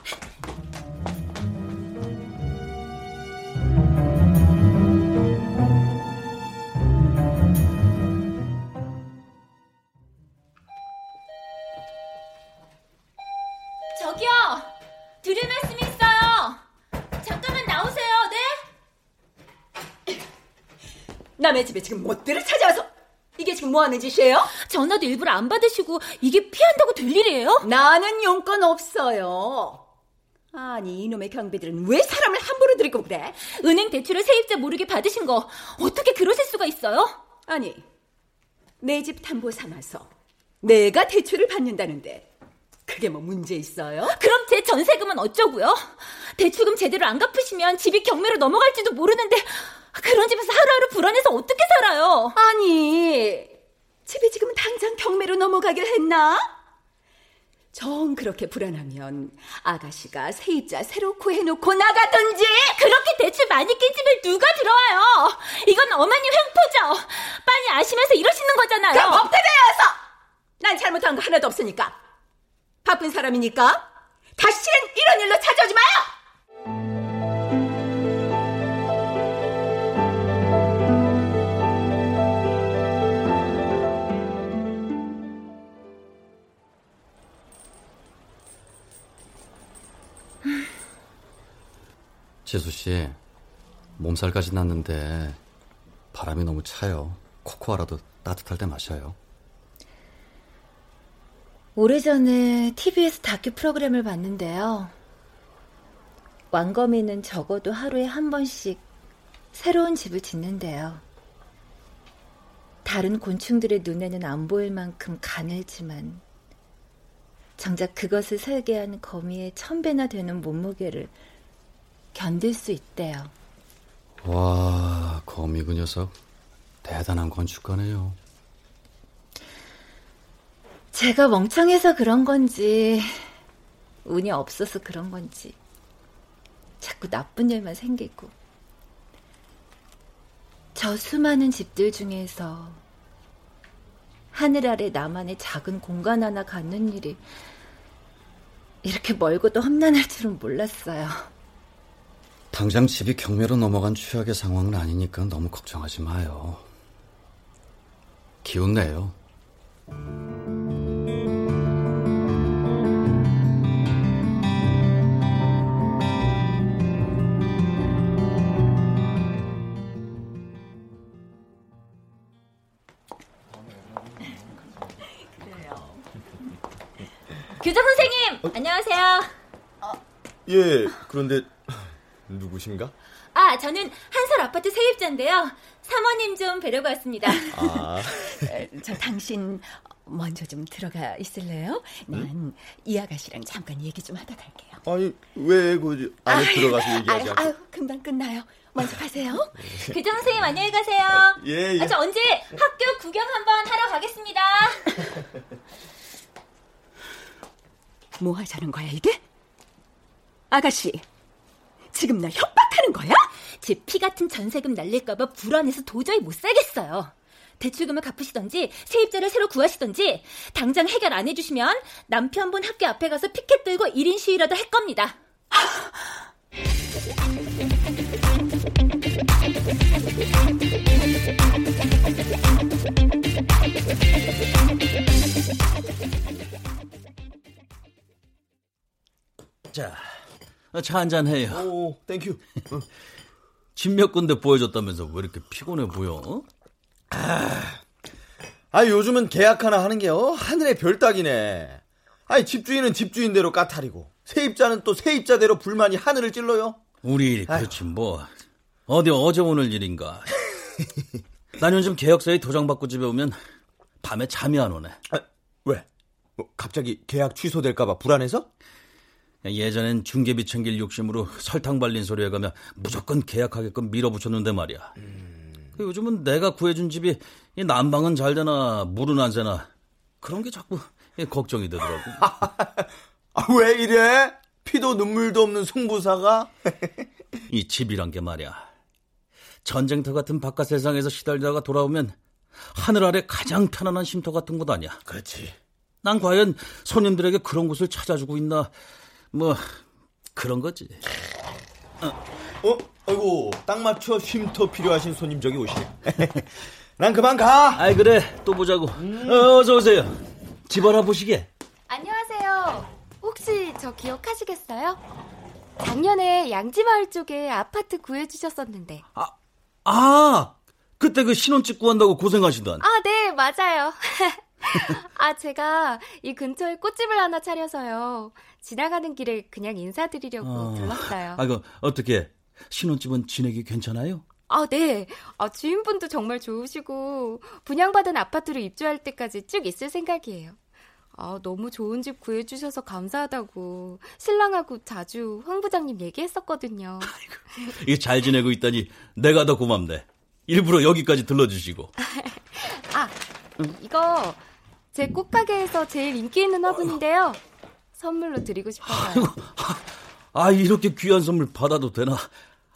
Speaker 9: 남의 집에 지금 못들을 찾아와서 이게 지금 뭐 하는 짓이에요?
Speaker 1: 전화도 일부러 안 받으시고 이게 피한다고 될 일이에요?
Speaker 9: 나는 용건 없어요. 아니 이놈의 경비들은 왜 사람을 함부로 들이고 그래?
Speaker 1: 은행 대출을 세입자 모르게 받으신 거 어떻게 그러실 수가 있어요?
Speaker 9: 아니 내 집 담보 삼아서 내가 대출을 받는다는데 그게 뭐 문제 있어요?
Speaker 1: 그럼 제 전세금은 어쩌고요? 대출금 제대로 안 갚으시면 집이 경매로 넘어갈지도 모르는데 그런 집에서 하루하루 불안해서 어떻게 살아요?
Speaker 9: 아니 집이 지금 당장 경매로 넘어가길 했나? 정 그렇게 불안하면 아가씨가 세입자 새로 구해놓고 나가든지
Speaker 1: 그렇게 대출 많이 낀 집을 누가 들어와요? 이건 어머니 횡포죠. 빤히 아시면서 이러시는 거잖아요.
Speaker 9: 그럼 법대대여서 난 잘못한 거 하나도 없으니까 바쁜 사람이니까 다시는 이런 일로 찾아오지 마요.
Speaker 7: 지수 씨, 몸살까지 났는데 바람이 너무 차요. 코코아라도 따뜻할 때 마셔요.
Speaker 1: 오래전에 TV에서 다큐 프로그램을 봤는데요. 왕거미는 적어도 하루에 한 번씩 새로운 집을 짓는데요. 다른 곤충들의 눈에는 안 보일 만큼 가늘지만 정작 그것을 설계한 거미의 천 배나 되는 몸무게를 견딜 수 있대요.
Speaker 7: 와, 거미 그 녀석 대단한 건축가네요.
Speaker 1: 제가 멍청해서 그런 건지 운이 없어서 그런 건지 자꾸 나쁜 일만 생기고 저 수많은 집들 중에서 하늘 아래 나만의 작은 공간 하나 갖는 일이 이렇게 멀고도 험난할 줄은 몰랐어요.
Speaker 7: 당장 집이 경매로 넘어간 최악의 상황은 아니니까 너무 걱정하지 마요. 기운 내요.
Speaker 1: 교장 선생님, 안녕하세요.
Speaker 11: 예, 그런데 누구신가?
Speaker 1: 아, 저는 한설 아파트 세입자인데요. 사모님 좀 뵈려고 왔습니다.
Speaker 11: 아, *laughs*
Speaker 9: 저 당신 먼저 좀 들어가 있을래요? 난이 아가씨랑 잠깐 얘기 좀 하다 갈게요.
Speaker 11: 아니 왜 그 안에
Speaker 9: 아유,
Speaker 11: 들어가서 얘기하지
Speaker 9: 아유? 아유, 금방 끝나요. 먼저 가세요.
Speaker 1: 교장 선생님 안녕히 가세요.
Speaker 11: 예, 예.
Speaker 1: 아, 저 언제 학교 구경 한번 하러 가겠습니다. *laughs*
Speaker 9: 뭐 하자는 거야 이게? 아가씨, 지금 나 협박하는 거야?
Speaker 1: 제 피 같은 전세금 날릴까봐 불안해서 도저히 못 살겠어요. 대출금을 갚으시던지 세입자를 새로 구하시던지 당장 해결 안 해주시면 남편분 학교 앞에 가서 피켓 들고 1인 시위라도 할 겁니다.
Speaker 4: 자, 차 한잔 해요.
Speaker 11: 오, thank you. *laughs*
Speaker 4: 집몇 군데 보여줬다면서 왜 이렇게 피곤해 보여? 어?
Speaker 11: 아, 요즘은 계약 하나 하는 게 어? 하늘의 별 따기네. 아니, 집주인은 집주인대로 까탈이고, 세입자는 또 세입자대로 불만이 하늘을 찔러요.
Speaker 4: 우리 일 그렇지 뭐. 어디 어제 오늘 일인가. *laughs* 난 요즘 계약서에 도장 받고 집에 오면 밤에 잠이 안 오네.
Speaker 11: 아, 왜? 뭐, 갑자기 계약 취소될까봐 불안해서?
Speaker 4: 예전엔 중개비 챙길 욕심으로 설탕 발린 소리 해가며 무조건 계약하게끔 밀어붙였는데 말이야. 그 요즘은 내가 구해준 집이 이 난방은 잘 되나 물은 안 새나 그런 게 자꾸 걱정이 되더라고. *laughs*
Speaker 11: 아, 왜 이래? 피도 눈물도 없는 승부사가? *laughs*
Speaker 4: 이 집이란 게 말이야. 전쟁터 같은 바깥 세상에서 시달리다가 돌아오면 하늘 아래 가장 편안한 쉼터 같은 곳 아니야.
Speaker 11: 그렇지.
Speaker 4: 난 과연 손님들에게 그런 곳을 찾아주고 있나 뭐 그런 거지.
Speaker 11: 어? 아이고, 딱 맞춰 쉼터 필요하신 손님 저기 오시네. *laughs* 난 그만 가.
Speaker 4: 아이 그래 또 보자고. 어, 어서 오세요. 집 알아보시게.
Speaker 8: 안녕하세요. 혹시 저 기억하시겠어요? 작년에 양지마을 쪽에 아파트 구해주셨었는데.
Speaker 4: 아 그때 그 신혼집 구한다고 고생하시던.
Speaker 8: 아, 네, 맞아요. *laughs* *laughs* 아, 제가 이 근처에 꽃집을 하나 차려서요. 지나가는 길에 그냥 인사드리려고
Speaker 4: 어.
Speaker 8: 들렀어요.
Speaker 4: 아이고, 어떻게, 신혼집은 지내기 괜찮아요?
Speaker 8: 아, 네. 아, 주인분도 정말 좋으시고, 분양받은 아파트로 입주할 때까지 쭉 있을 생각이에요. 아, 너무 좋은 집 구해주셔서 감사하다고 신랑하고 자주 황 부장님 얘기했었거든요. *laughs*
Speaker 4: 이게 잘 지내고 있다니 내가 더 고맙네. 일부러 여기까지 들러주시고. *laughs*
Speaker 8: 아, 이거 제 꽃가게에서 제일 인기 있는 화분인데요. 선물로 드리고 싶어서요.
Speaker 4: 아, 이렇게 귀한 선물 받아도 되나?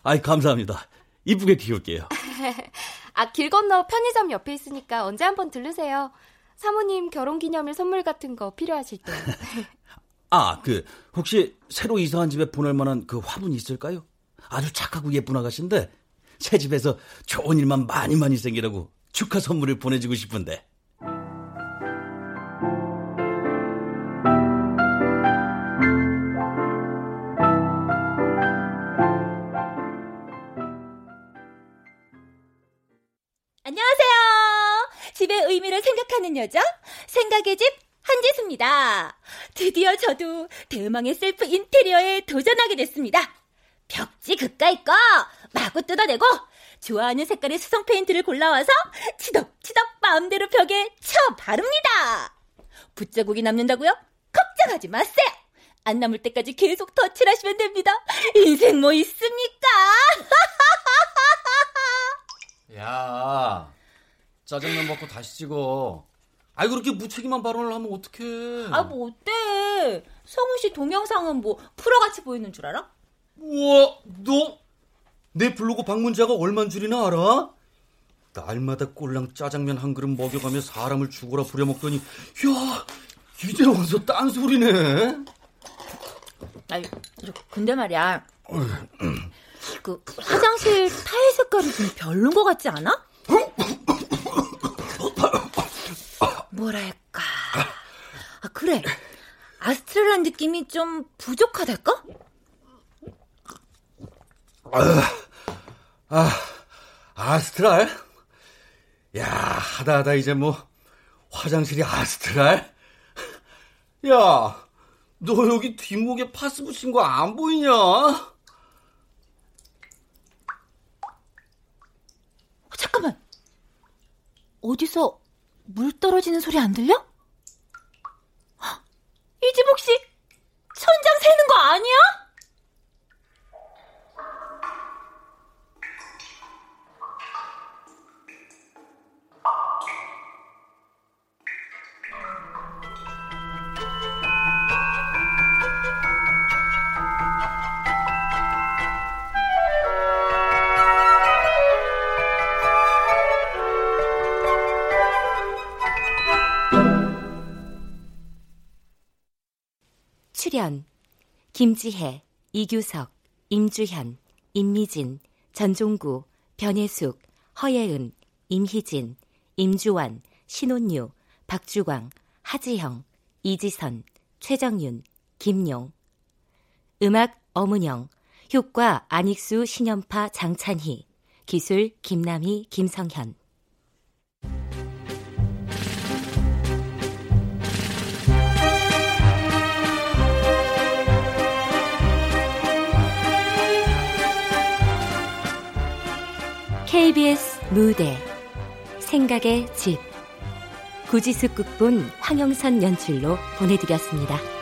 Speaker 4: 아이, 감사합니다. 이쁘게 키울게요. *laughs*
Speaker 8: 아, 길 건너 편의점 옆에 있으니까 언제 한번 들르세요. 사모님 결혼 기념일 선물 같은 거 필요하실 때. *laughs*
Speaker 4: 아, 그, 혹시 새로 이사한 집에 보낼 만한 그 화분이 있을까요? 아주 착하고 예쁜 아가씨인데, 새 집에서 좋은 일만 많이 많이 생기라고 축하 선물을 보내주고 싶은데.
Speaker 1: 집의 의미를 생각하는 여자, 생각의 집 한지수입니다. 드디어 저도 대망의 셀프 인테리어에 도전하게 됐습니다. 벽지 그까이 거 마구 뜯어내고 좋아하는 색깔의 수성 페인트를 골라와서 치덕치덕 마음대로 벽에 쳐 바릅니다. 붓자국이 남는다고요? 걱정하지 마세요. 안 남을 때까지 계속 덧칠하시면 됩니다. 인생 뭐 있습니까? *laughs*
Speaker 7: 야, 짜장면 먹고 다시 찍어. 아이 그렇게 무책임한 발언을 하면 어떡해?
Speaker 1: 아, 뭐 어때? 성우 씨 동영상은 뭐 프로같이 보이는 줄 알아?
Speaker 7: 우와, 너 내 블로그 방문자가 얼만 줄이나 알아? 날마다 꼴랑 짜장면 한 그릇 먹여가며 사람을 죽어라 부려먹더니 야 이제 와서 딴소리네.
Speaker 1: 아니, 근데 말이야. 그 화장실 타일 색깔이 좀 별론 것 같지 않아? 뭐랄까. 아, 그래. 아스트랄한 느낌이 좀 부족하달까?
Speaker 7: 아, 아스트랄? 야, 하다 하다 이제 뭐 화장실이 아스트랄? 야, 너 여기 뒷목에 파스 붙인 거 안 보이냐?
Speaker 1: 잠깐만. 어디서 물 떨어지는 소리 안 들려? 이집 혹시 천장 새는 거 아니야?
Speaker 14: 출연 김지혜, 이규석, 임주현, 임미진, 전종구, 변혜숙, 허예은, 임희진, 임주환, 신혼유, 박주광, 하지형, 이지선, 최정윤, 김용. 음악 어문영 효과 안익수, 신연파, 장찬희 기술 김남희, 김성현 KBS 무대 생각의 집 구지숙 극본 황영선 연출로 보내드렸습니다.